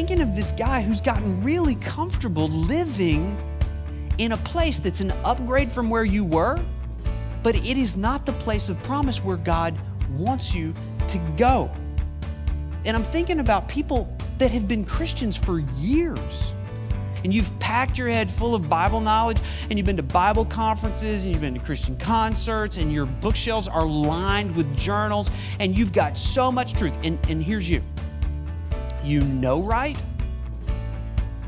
thinking of this guy who's gotten really comfortable living in a place that's an upgrade from where you were, but it is not the place of promise where God wants you to go. And I'm thinking about people that have been Christians for years. And you've packed your head full of Bible knowledge, and you've been to Bible conferences, and you've been to Christian concerts, and your bookshelves are lined with journals, and you've got so much truth. And, and here's you you know right,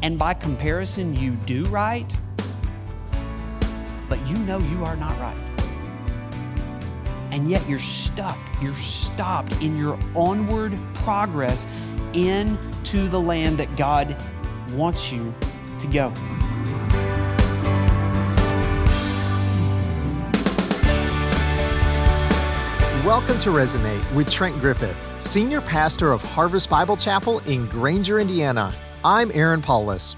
and by comparison, you do right, but you know you are not right. And yet you're stuck, you're stopped in your onward progress into the land that God wants you to go. Welcome to Resonate with Trent Griffith, Senior Pastor of Harvest Bible Chapel in Granger, Indiana. I'm Aaron Paulus.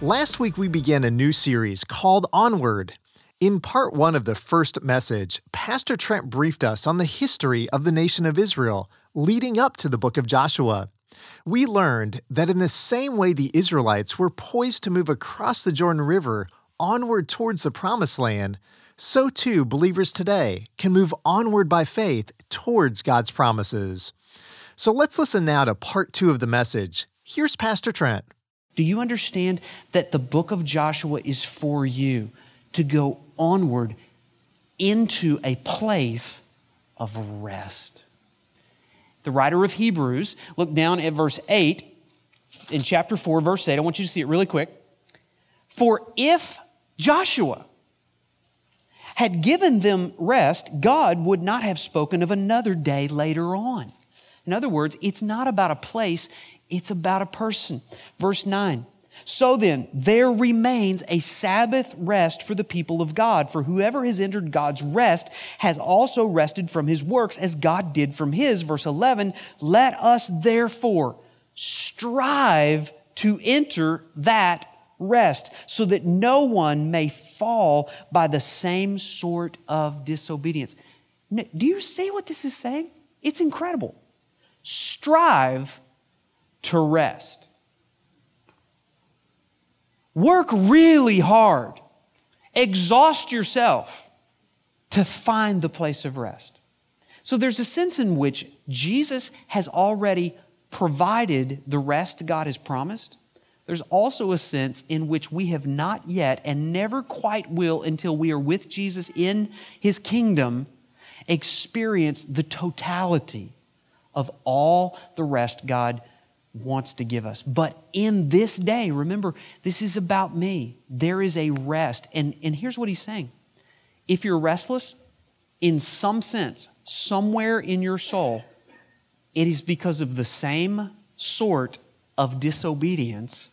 Last week we began a new series called Onward. In part one of the first message, Pastor Trent briefed us on the history of the nation of Israel leading up to the book of Joshua. We learned that in the same way the Israelites were poised to move across the Jordan River onward towards the Promised Land, so too believers today can move onward by faith towards God's promises. So let's listen now to part two of the message. Here's Pastor Trent. Do you understand that the book of Joshua is for you to go onward into a place of rest? The writer of Hebrews, look down at verse 8 in chapter 4, verse 8. I want you to see it really quick. For if Joshua had given them rest, God would not have spoken of another day later on. In other words, it's not about a place, it's about a person. Verse 9. So then, there remains a Sabbath rest for the people of God. For whoever has entered God's rest has also rested from his works as God did from his. Verse 11, let us therefore strive to enter that rest so that no one may fall by the same sort of disobedience. Do you see what this is saying? It's incredible. Strive to rest. Work really hard. Exhaust yourself to find the place of rest. So there's a sense in which Jesus has already provided the rest God has promised. There's also a sense in which we have not yet and never quite will until we are with Jesus in his kingdom experience the totality of all the rest God wants to give us. But in this day, remember, this is about me. There is a rest. And, and here's what he's saying if you're restless, in some sense, somewhere in your soul, it is because of the same sort of disobedience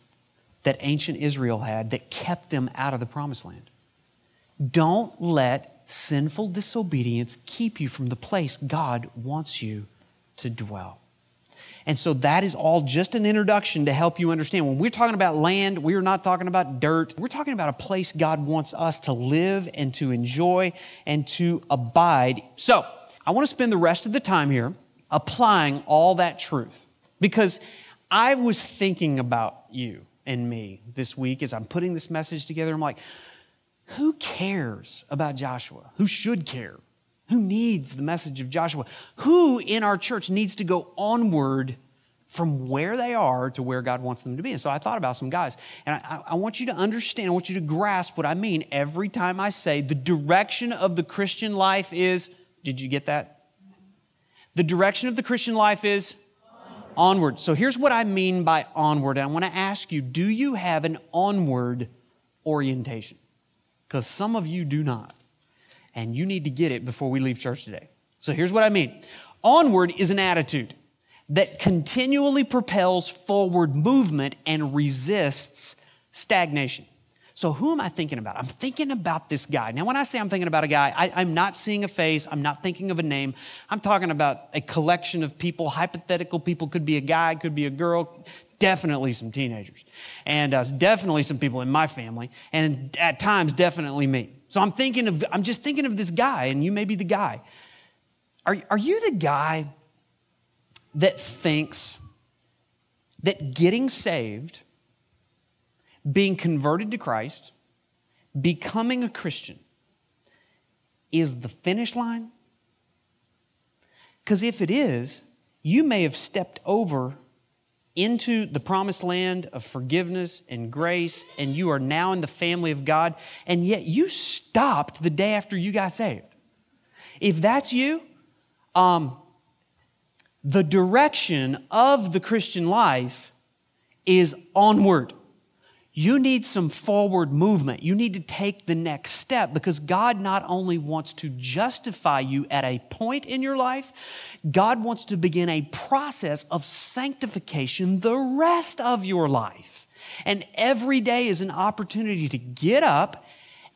that ancient Israel had that kept them out of the promised land. Don't let sinful disobedience keep you from the place God wants you to dwell. And so that is all just an introduction to help you understand. When we're talking about land, we are not talking about dirt. We're talking about a place God wants us to live and to enjoy and to abide. So I want to spend the rest of the time here applying all that truth because I was thinking about you and me this week as I'm putting this message together. I'm like, who cares about Joshua? Who should care? Who needs the message of Joshua? Who in our church needs to go onward from where they are to where God wants them to be? And so I thought about some guys. And I, I, want you to understand, I want you to grasp what I mean every time I say the direction of the Christian life is, did you get that? The direction of the Christian life is onward. So here's what I mean by onward. I want to ask you do you have an onward orientation? Because some of you do not and you need to get it before we leave church today. So here's what I mean onward is an attitude that continually propels forward movement and resists stagnation. So, who am I thinking about? I'm thinking about this guy. Now, when I say I'm thinking about a guy, I, am not seeing a face, I'm not thinking of a name. I'm talking about a collection of people, hypothetical people. Could be a guy, could be a girl, definitely some teenagers, and uh, definitely some people in my family, and at times, definitely me. So I'm thinking of, I'm just thinking of this guy, and you may be the guy. Are, are you the guy that thinks that getting saved, being converted to Christ, becoming a Christian is the finish line? Because if it is, you may have stepped over into the promised land of forgiveness and grace, and you are now in the family of God, and yet you stopped the day after you got saved. If that's you, um, the direction of the Christian life is onward. You need some forward movement. You need to take the next step because God not only wants to justify you at a point in your life, God wants to begin a process of sanctification the rest of your life. And every day is an opportunity to get up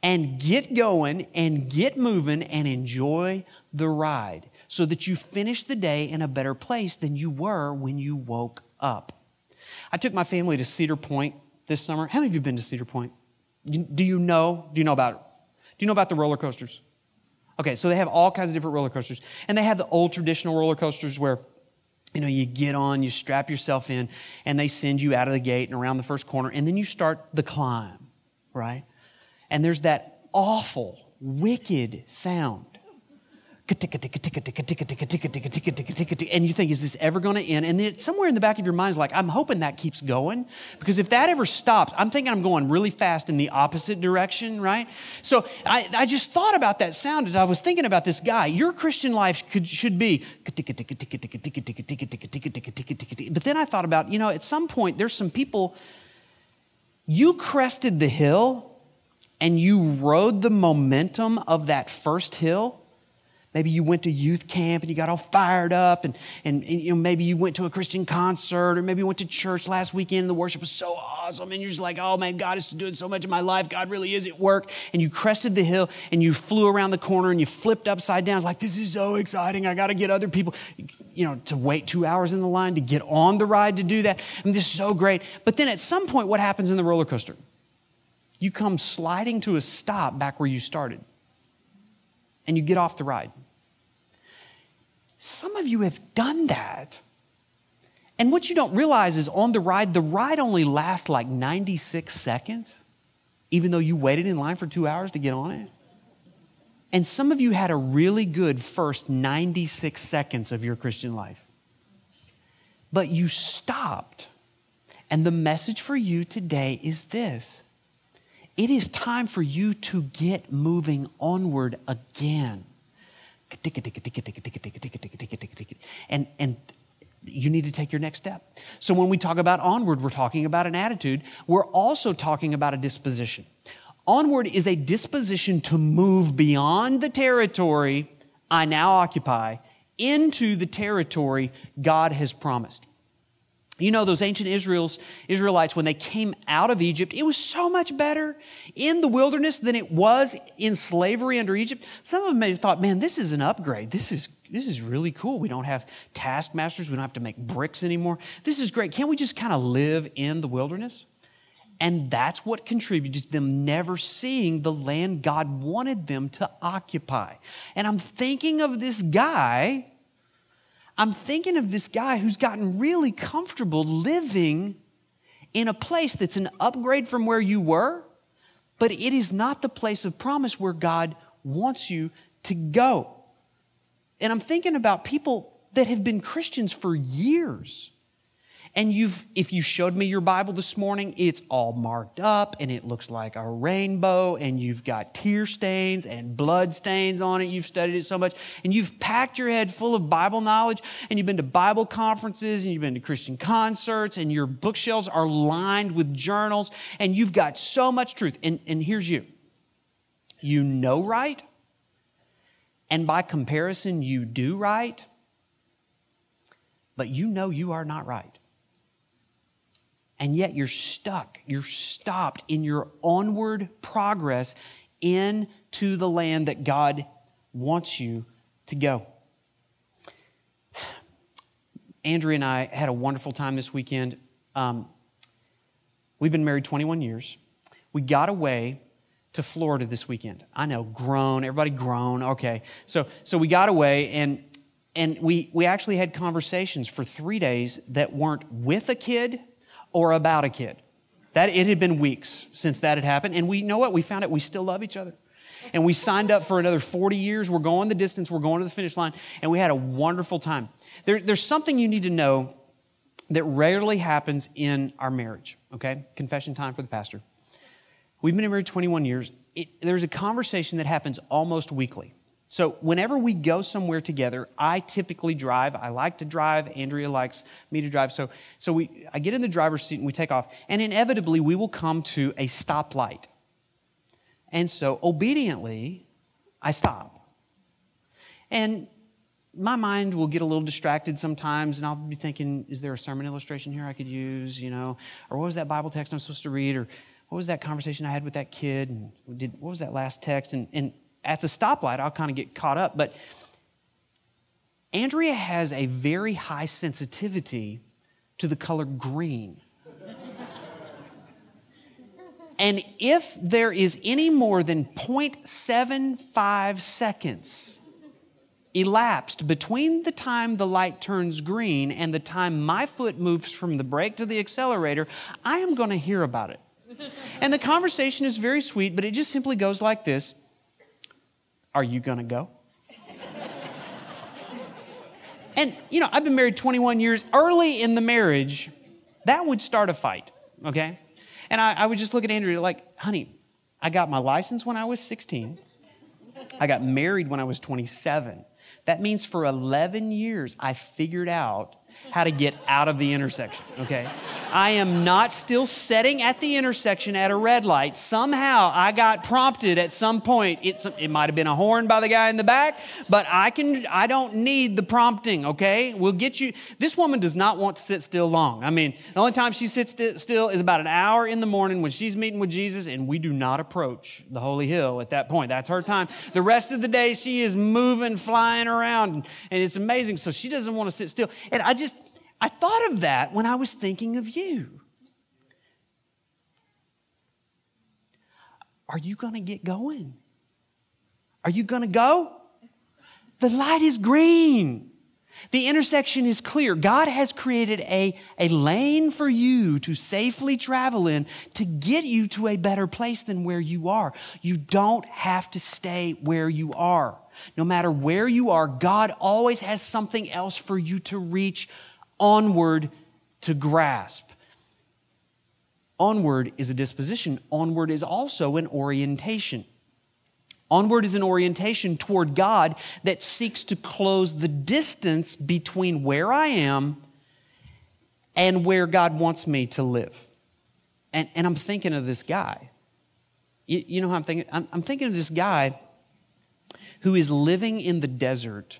and get going and get moving and enjoy the ride so that you finish the day in a better place than you were when you woke up. I took my family to Cedar Point this summer. How many of you been to Cedar Point? Do you know? Do you know about it? Do you know about the roller coasters? Okay, so they have all kinds of different roller coasters. And they have the old traditional roller coasters where you know, you get on, you strap yourself in, and they send you out of the gate and around the first corner, and then you start the climb, right? And there's that awful, wicked sound and you think, is this ever going to end? And then somewhere in the back of your mind is like, I'm hoping that keeps going. Because if that ever stops, I'm thinking I'm going really fast in the opposite direction, right? So I, I just thought about that sound as I was thinking about this guy. Your Christian life could, should be. But then I thought about, you know, at some point, there's some people, you crested the hill and you rode the momentum of that first hill Maybe you went to youth camp and you got all fired up, and, and, and, you know, maybe you went to a Christian concert, or maybe you went to church last weekend the worship was so awesome, and you're just like, oh man, God is doing so much in my life. God really is at work. And you crested the hill and you flew around the corner and you flipped upside down, like, this is so exciting. I got to get other people, you know, to wait two hours in the line to get on the ride to do that. And this is so great. But then at some point, what happens in the roller coaster? You come sliding to a stop back where you started and you get off the ride. Some of you have done that. And what you don't realize is on the ride, the ride only lasts like 96 seconds, even though you waited in line for two hours to get on it. And some of you had a really good first 96 seconds of your Christian life. But you stopped. And the message for you today is this it is time for you to get moving onward again. And, and you need to take your next step. So when we talk about onward, we're talking about an attitude. We're also talking about a disposition. Onward is a disposition to move beyond the territory I now occupy into the territory God has promised. You know, those ancient Israels, Israelites, when they came out of Egypt, it was so much better in the wilderness than it was in slavery under Egypt. Some of them may have thought, man, this is an upgrade. This is, this is really cool. We don't have taskmasters. We don't have to make bricks anymore. This is great. Can't we just kind of live in the wilderness? And that's what contributed to them never seeing the land God wanted them to occupy. And I'm thinking of this guy I'm thinking of this guy who's gotten really comfortable living in a place that's an upgrade from where you were, but it is not the place of promise where God wants you to go. And I'm thinking about people that have been Christians for years and you've if you showed me your bible this morning it's all marked up and it looks like a rainbow and you've got tear stains and blood stains on it. You've studied it so much and you've packed your head full of bible knowledge and you've been to bible conferences and you've been to christian concerts and your bookshelves are lined with journals and you've got so much truth. And, and here's you. You know right. And by comparison you do right. But you know you are not right and yet you're stuck. You're stopped in your onward progress into the land that God wants you to go. Andrea and I had a wonderful time this weekend. Um, we've been married 21 years. We got away to Florida this weekend. I know, grown, everybody grown. Okay. So, so we got away and and we, we actually had conversations for three days that weren't with a kid or about a kid. That it had been weeks since that had happened. And we know what? We found out we still love each other. And we signed up for another 40 years. We're going the distance, we're going to the finish line, and we had a wonderful time. There, there's something you need to know that rarely happens in our marriage, okay? Confession time for the pastor. We've been married 21 years. It, there's a conversation that happens almost weekly. So, whenever we go somewhere together, I typically drive. I like to drive. Andrea likes me to drive. So, so we, I get in the driver's seat and we take off. And inevitably, we will come to a stoplight. And so, obediently, I stop. And my mind will get a little distracted sometimes, and I'll be thinking, is there a sermon illustration here I could use? You know, or what was that Bible text I'm supposed to read? Or what was that conversation I had with that kid? And did, what was that last text? And, and at the stoplight, I'll kind of get caught up. But Andrea has a very high sensitivity to the color green. and if there is any more than 0.75 seconds elapsed between the time the light turns green and the time my foot moves from the brake to the accelerator, I am going to hear about it. and the conversation is very sweet, but it just simply goes like this are you going to go? and, you know, I've been married 21 years. Early in the marriage, that would start a fight, okay? And I, I would just look at Andrea like, honey, I got my license when I was 16. I got married when I was 27. That means for 11 years, I figured out how to get out of the intersection, okay? I am not still setting at the intersection at a red light. Somehow I got prompted at some point. It's, it might have been a horn by the guy in the back, but I can, I don't need the prompting, okay? We'll get you. This woman does not want to sit still long. I mean, the only time she sits st- still is about an hour in the morning when she's meeting with Jesus, and we do not approach the holy hill at that point. That's her time. The rest of the day, she is moving, flying around, and it's amazing. So she doesn't want to sit still. And I just, I thought of that when I was thinking of you. Are you going to get going? Are you going to go? The light is green. The intersection is clear. God has created a, a lane for you to safely travel in to get you to a better place than where you are. You don't have to stay where you are. No matter where you are, God always has something else for you to reach onward to grasp. Onward is a disposition, onward is also an orientation. Onward is an orientation toward God that seeks to close the distance between where I am and where God wants me to live. And, and I'm thinking of this guy. You, you know how I'm thinking? I'm, I'm thinking of this guy who is living in the desert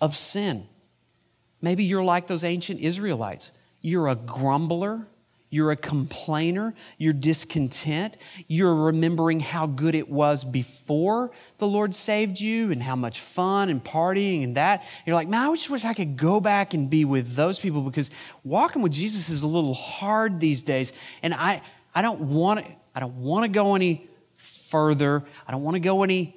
of sin. Maybe you're like those ancient Israelites. You're a grumbler. You're a complainer. You're discontent. You're remembering how good it was before the Lord saved you and how much fun and partying and that. You're like, man, I just wish I could go back and be with those people because walking with Jesus is a little hard these days. And I, I don't want to, I don't want to go any further. I don't want to go any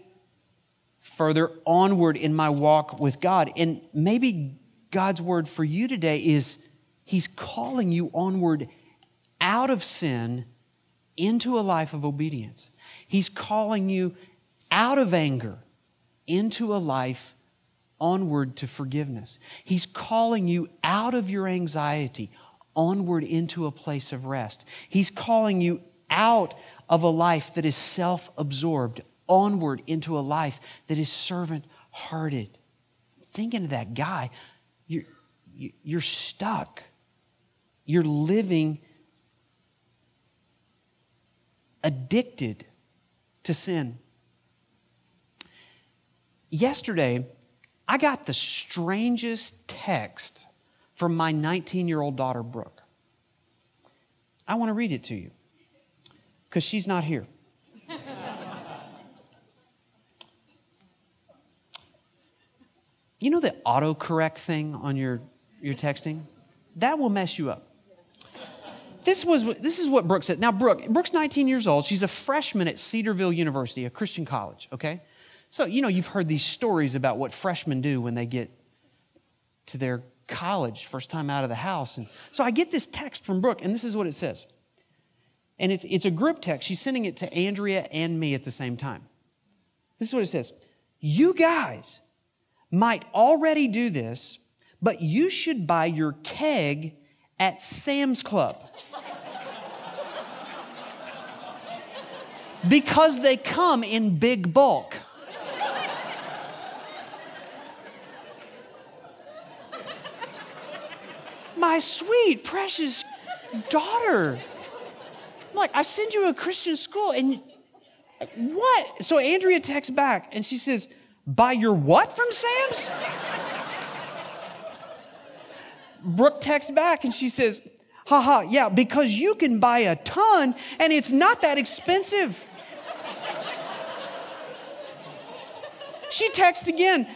further onward in my walk with God. And maybe God's word for you today is He's calling you onward out of sin into a life of obedience. He's calling you out of anger into a life onward to forgiveness. He's calling you out of your anxiety onward into a place of rest. He's calling you out of a life that is self absorbed onward into a life that is servant hearted. Thinking of that guy you're, you're stuck. You're living addicted to sin. Yesterday, I got the strangest text from my 19 year old daughter, Brooke. I want to read it to you because she's not here. You know the autocorrect thing on your, your texting? That will mess you up. This, was, this is what Brooke said. Now, Brooke, Brooke's 19 years old. She's a freshman at Cedarville University, a Christian college, okay? So, you know, you've heard these stories about what freshmen do when they get to their college, first time out of the house. And so I get this text from Brooke, and this is what it says. And it's, it's a group text. She's sending it to Andrea and me at the same time. This is what it says You guys might already do this, but you should buy your keg at Sam's Club. because they come in big bulk. My sweet, precious daughter. I'm like, I send you a Christian school and what? So Andrea texts back and she says, Buy your what from Sam's? Brooke texts back and she says, haha, yeah, because you can buy a ton and it's not that expensive. she texts again,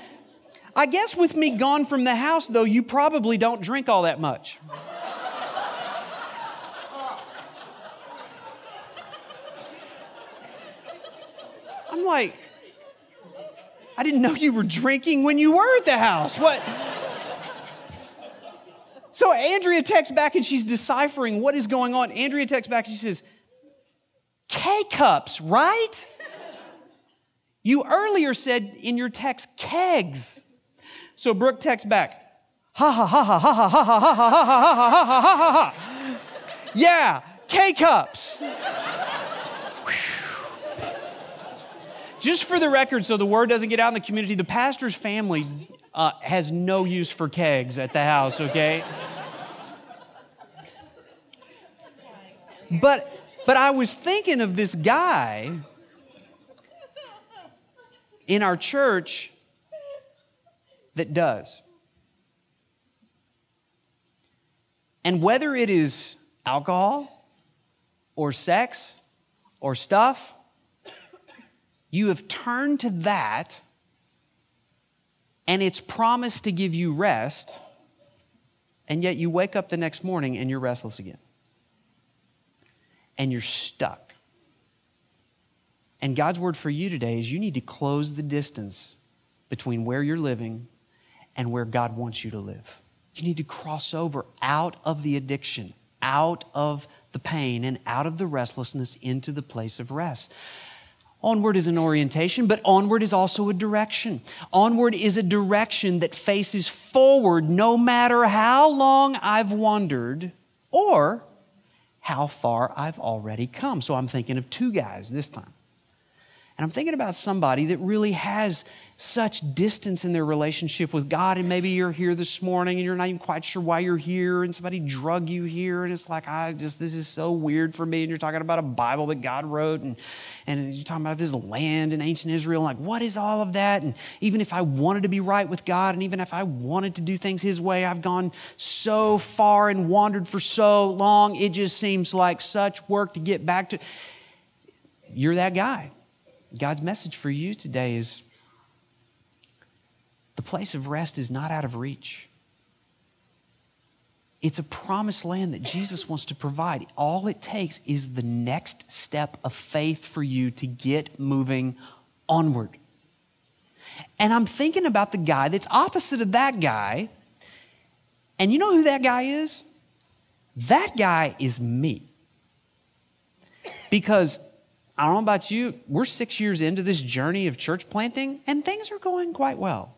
I guess with me gone from the house, though, you probably don't drink all that much. I'm like, I didn't know you were drinking when you were at the house. What? So Andrea texts back and she's deciphering what is going on. Andrea texts back and she says, K cups, right? You earlier said in your text kegs. So Brooke texts back, ha ha ha ha ha ha ha ha ha ha ha ha ha ha ha ha. Ha. Yeah, K cups. Just for the record, so the word doesn't get out in the community, the pastor's family uh, has no use for kegs at the house, okay? But, but I was thinking of this guy in our church that does. And whether it is alcohol or sex or stuff, you have turned to that and it's promised to give you rest, and yet you wake up the next morning and you're restless again. And you're stuck. And God's word for you today is you need to close the distance between where you're living and where God wants you to live. You need to cross over out of the addiction, out of the pain, and out of the restlessness into the place of rest. Onward is an orientation, but onward is also a direction. Onward is a direction that faces forward no matter how long I've wandered or how far I've already come. So I'm thinking of two guys this time. And I'm thinking about somebody that really has such distance in their relationship with God. And maybe you're here this morning and you're not even quite sure why you're here, and somebody drug you here. And it's like, I just, this is so weird for me. And you're talking about a Bible that God wrote, and, and you're talking about this land in ancient Israel. like, what is all of that? And even if I wanted to be right with God, and even if I wanted to do things His way, I've gone so far and wandered for so long. It just seems like such work to get back to. You're that guy. God's message for you today is the place of rest is not out of reach. It's a promised land that Jesus wants to provide. All it takes is the next step of faith for you to get moving onward. And I'm thinking about the guy that's opposite of that guy. And you know who that guy is? That guy is me. Because I don't know about you, we're six years into this journey of church planting, and things are going quite well.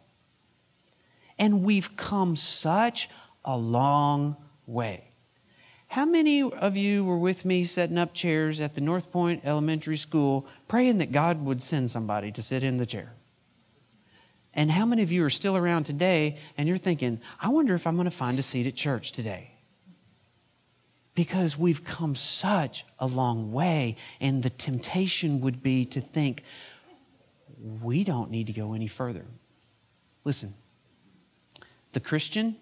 And we've come such a long way. How many of you were with me setting up chairs at the North Point Elementary School, praying that God would send somebody to sit in the chair? And how many of you are still around today and you're thinking, I wonder if I'm going to find a seat at church today? Because we've come such a long way. And the temptation would be to think, we don't need to go any further. Listen, the Christian,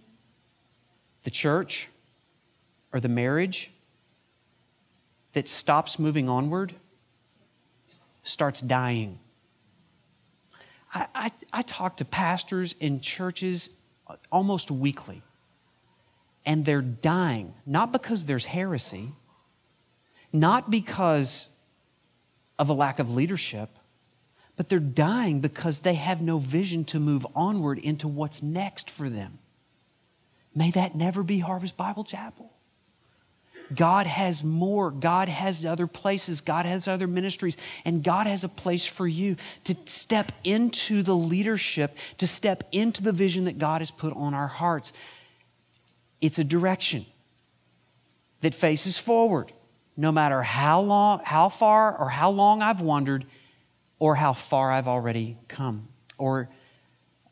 the church, or the marriage that stops moving onward starts dying. I, I, I talk to pastors in churches almost weekly and they're dying, not because there's heresy, not because of a lack of leadership, but they're dying because they have no vision to move onward into what's next for them. May that never be Harvest Bible Chapel. God has more. God has other places. God has other ministries. And God has a place for you to step into the leadership, to step into the vision that God has put on our hearts. It's a direction that faces forward, no matter how long, how far or how long I've wandered or how far I've already come. Or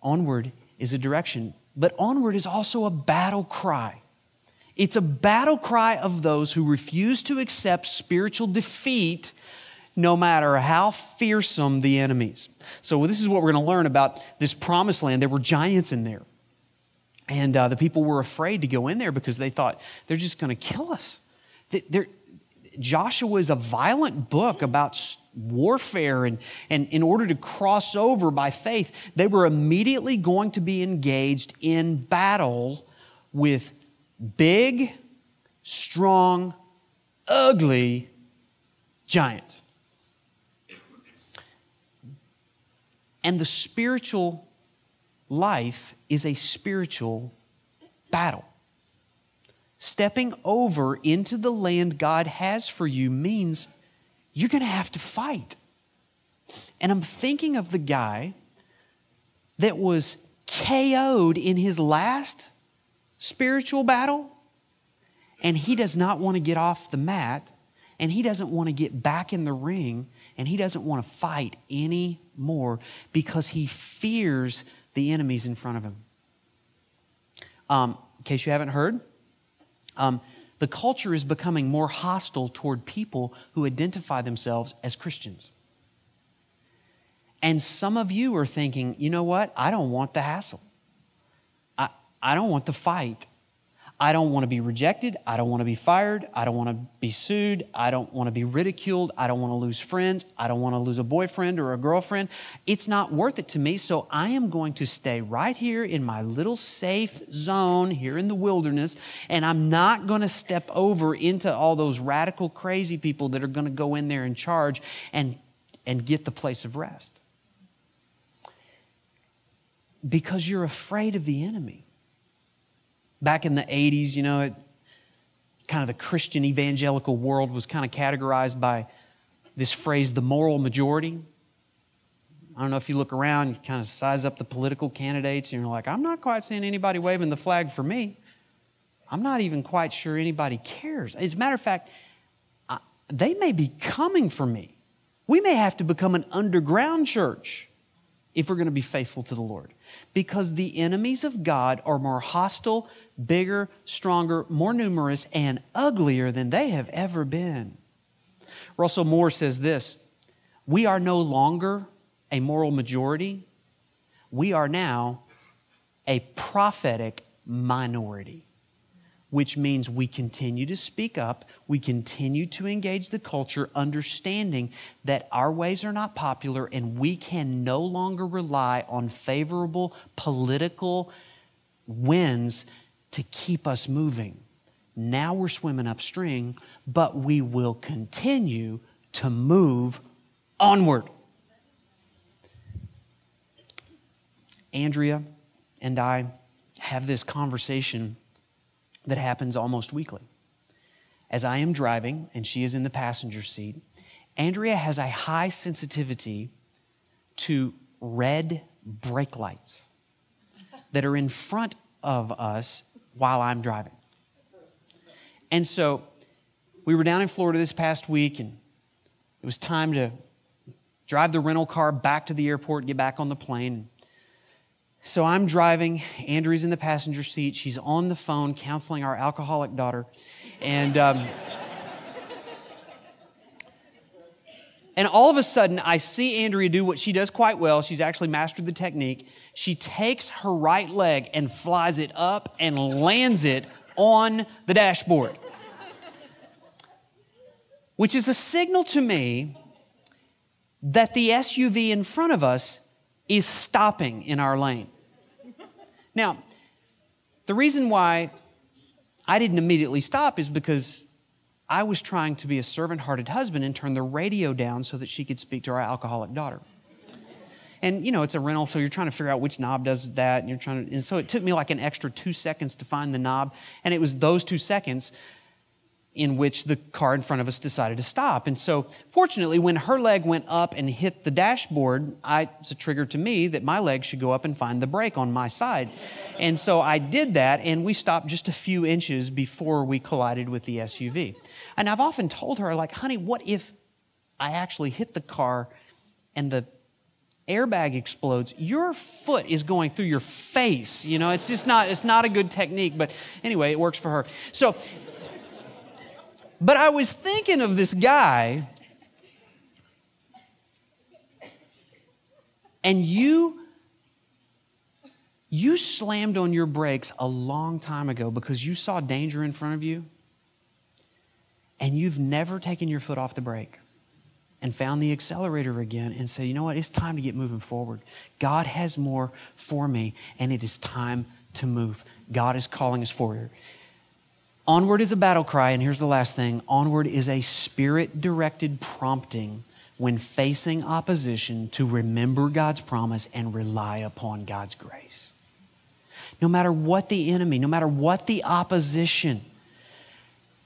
onward is a direction, but onward is also a battle cry. It's a battle cry of those who refuse to accept spiritual defeat no matter how fearsome the enemies. So, this is what we're going to learn about this promised land. There were giants in there. And uh, the people were afraid to go in there because they thought they're just going to kill us. They're, Joshua is a violent book about warfare, and, and in order to cross over by faith, they were immediately going to be engaged in battle with big, strong, ugly giants. And the spiritual life is a spiritual battle. Stepping over into the land God has for you means you're going to have to fight. And I'm thinking of the guy that was KO'd in his last spiritual battle, and he does not want to get off the mat, and he doesn't want to get back in the ring, and he doesn't want to fight anymore because he fears the enemies in front of him. Um, in case you haven't heard, um, the culture is becoming more hostile toward people who identify themselves as Christians. And some of you are thinking, you know what? I don't want the hassle. I, I don't want the fight. I don't want to be rejected. I don't want to be fired. I don't want to be sued. I don't want to be ridiculed. I don't want to lose friends. I don't want to lose a boyfriend or a girlfriend. It's not worth it to me. So I am going to stay right here in my little safe zone here in the wilderness. And I'm not going to step over into all those radical, crazy people that are going to go in there and charge and, and get the place of rest. Because you're afraid of the enemy back in the 80s, you know, it, kind of the Christian evangelical world was kind of categorized by this phrase, the moral majority. I don't know if you look around, you kind of size up the political candidates, and you're like, I'm not quite seeing anybody waving the flag for me. I'm not even quite sure anybody cares. As a matter of fact, I, they may be coming for me. We may have to become an underground church if we're going to be faithful to the Lord. Because the enemies of God are more hostile bigger, stronger, more numerous, and uglier than they have ever been. Russell Moore says this We are no longer a moral majority, we are now a prophetic minority. Which means we continue to speak up, we continue to engage the culture, understanding that our ways are not popular and we can no longer rely on favorable political winds to keep us moving. Now we're swimming upstream, but we will continue to move onward. Andrea and I have this conversation that happens almost weekly. As I am driving and she is in the passenger seat, Andrea has a high sensitivity to red brake lights that are in front of us while I'm driving. And so we were down in Florida this past week, and it was time to drive the rental car back to the airport, get back on the plane. So I'm driving. Andrea's in the passenger seat. She's on the phone counseling our alcoholic daughter. And. Um, And all of a sudden, I see Andrea do what she does quite well. She's actually mastered the technique. She takes her right leg and flies it up and lands it on the dashboard, which is a signal to me that the SUV in front of us is stopping in our lane. Now, the reason why I didn't immediately stop is because I was trying to be a servant hearted husband and turn the radio down so that she could speak to our alcoholic daughter. And, you know, it's a rental, so you're trying to figure out which knob does that. And, you're trying to, and so it took me like an extra two seconds to find the knob. And it was those two seconds in which the car in front of us decided to stop. And so, fortunately, when her leg went up and hit the dashboard, I, it's a trigger to me that my leg should go up and find the brake on my side. And so I did that, and we stopped just a few inches before we collided with the SUV. And I've often told her, like, honey, what if I actually hit the car and the airbag explodes your foot is going through your face you know? It's just not it's not a good technique but anyway it works for her. So but I was thinking of this guy, and you you slammed on your brakes a long time ago because you saw danger in front of you and you've never taken your foot off the brake and found the accelerator again and said, you know what, it's time to get moving forward. God has more for me and it is time to move. God is calling us forward. Onward is a battle cry, and here's the last thing onward is a spirit directed prompting when facing opposition to remember God's promise and rely upon God's grace. No matter what the enemy, no matter what the opposition,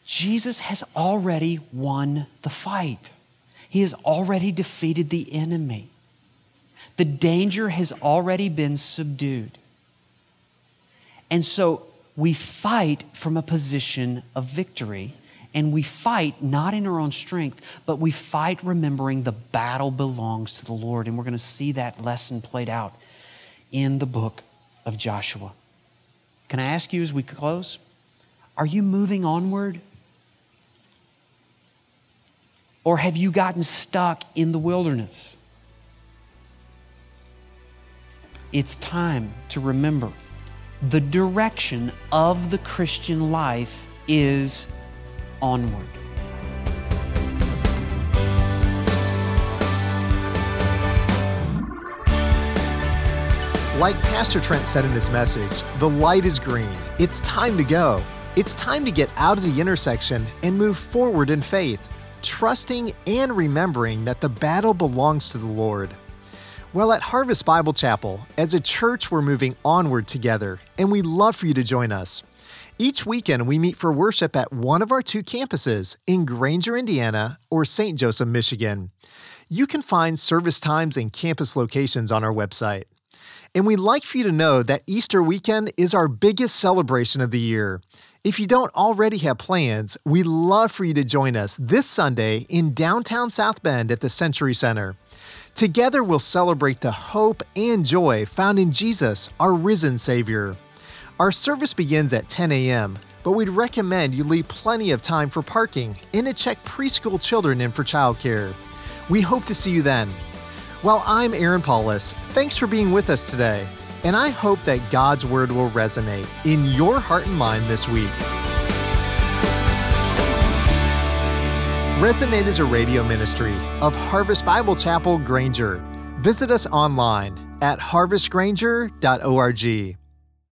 Jesus has already won the fight. He has already defeated the enemy. The danger has already been subdued. And so we fight from a position of victory. And we fight not in our own strength, but we fight remembering the battle belongs to the Lord. And we're going to see that lesson played out in the book of Joshua. Can I ask you as we close? Are you moving onward? Or have you gotten stuck in the wilderness? It's time to remember the direction of the Christian life is onward. Like Pastor Trent said in his message, the light is green. It's time to go. It's time to get out of the intersection and move forward in faith, trusting and remembering that the battle belongs to the Lord. Well, at Harvest Bible Chapel, as a church, we're moving onward together, and we'd love for you to join us. Each weekend, we meet for worship at one of our two campuses in Granger, Indiana, or St. Joseph, Michigan. You can find service times and campus locations on our website. And we'd like for you to know that Easter weekend is our biggest celebration of the year. If you don't already have plans, we'd love for you to join us this Sunday in downtown South Bend at the Century Center. Together, we'll celebrate the hope and joy found in Jesus, our risen Savior. Our service begins at 10 a.m., but we'd recommend you leave plenty of time for parking and to check preschool children in for childcare. We hope to see you then. Well, I'm Aaron Paulus. Thanks for being with us today, and I hope that God's Word will resonate in your heart and mind this week. Resonate is a radio ministry of Harvest Bible Chapel Granger. Visit us online at harvestgranger.org.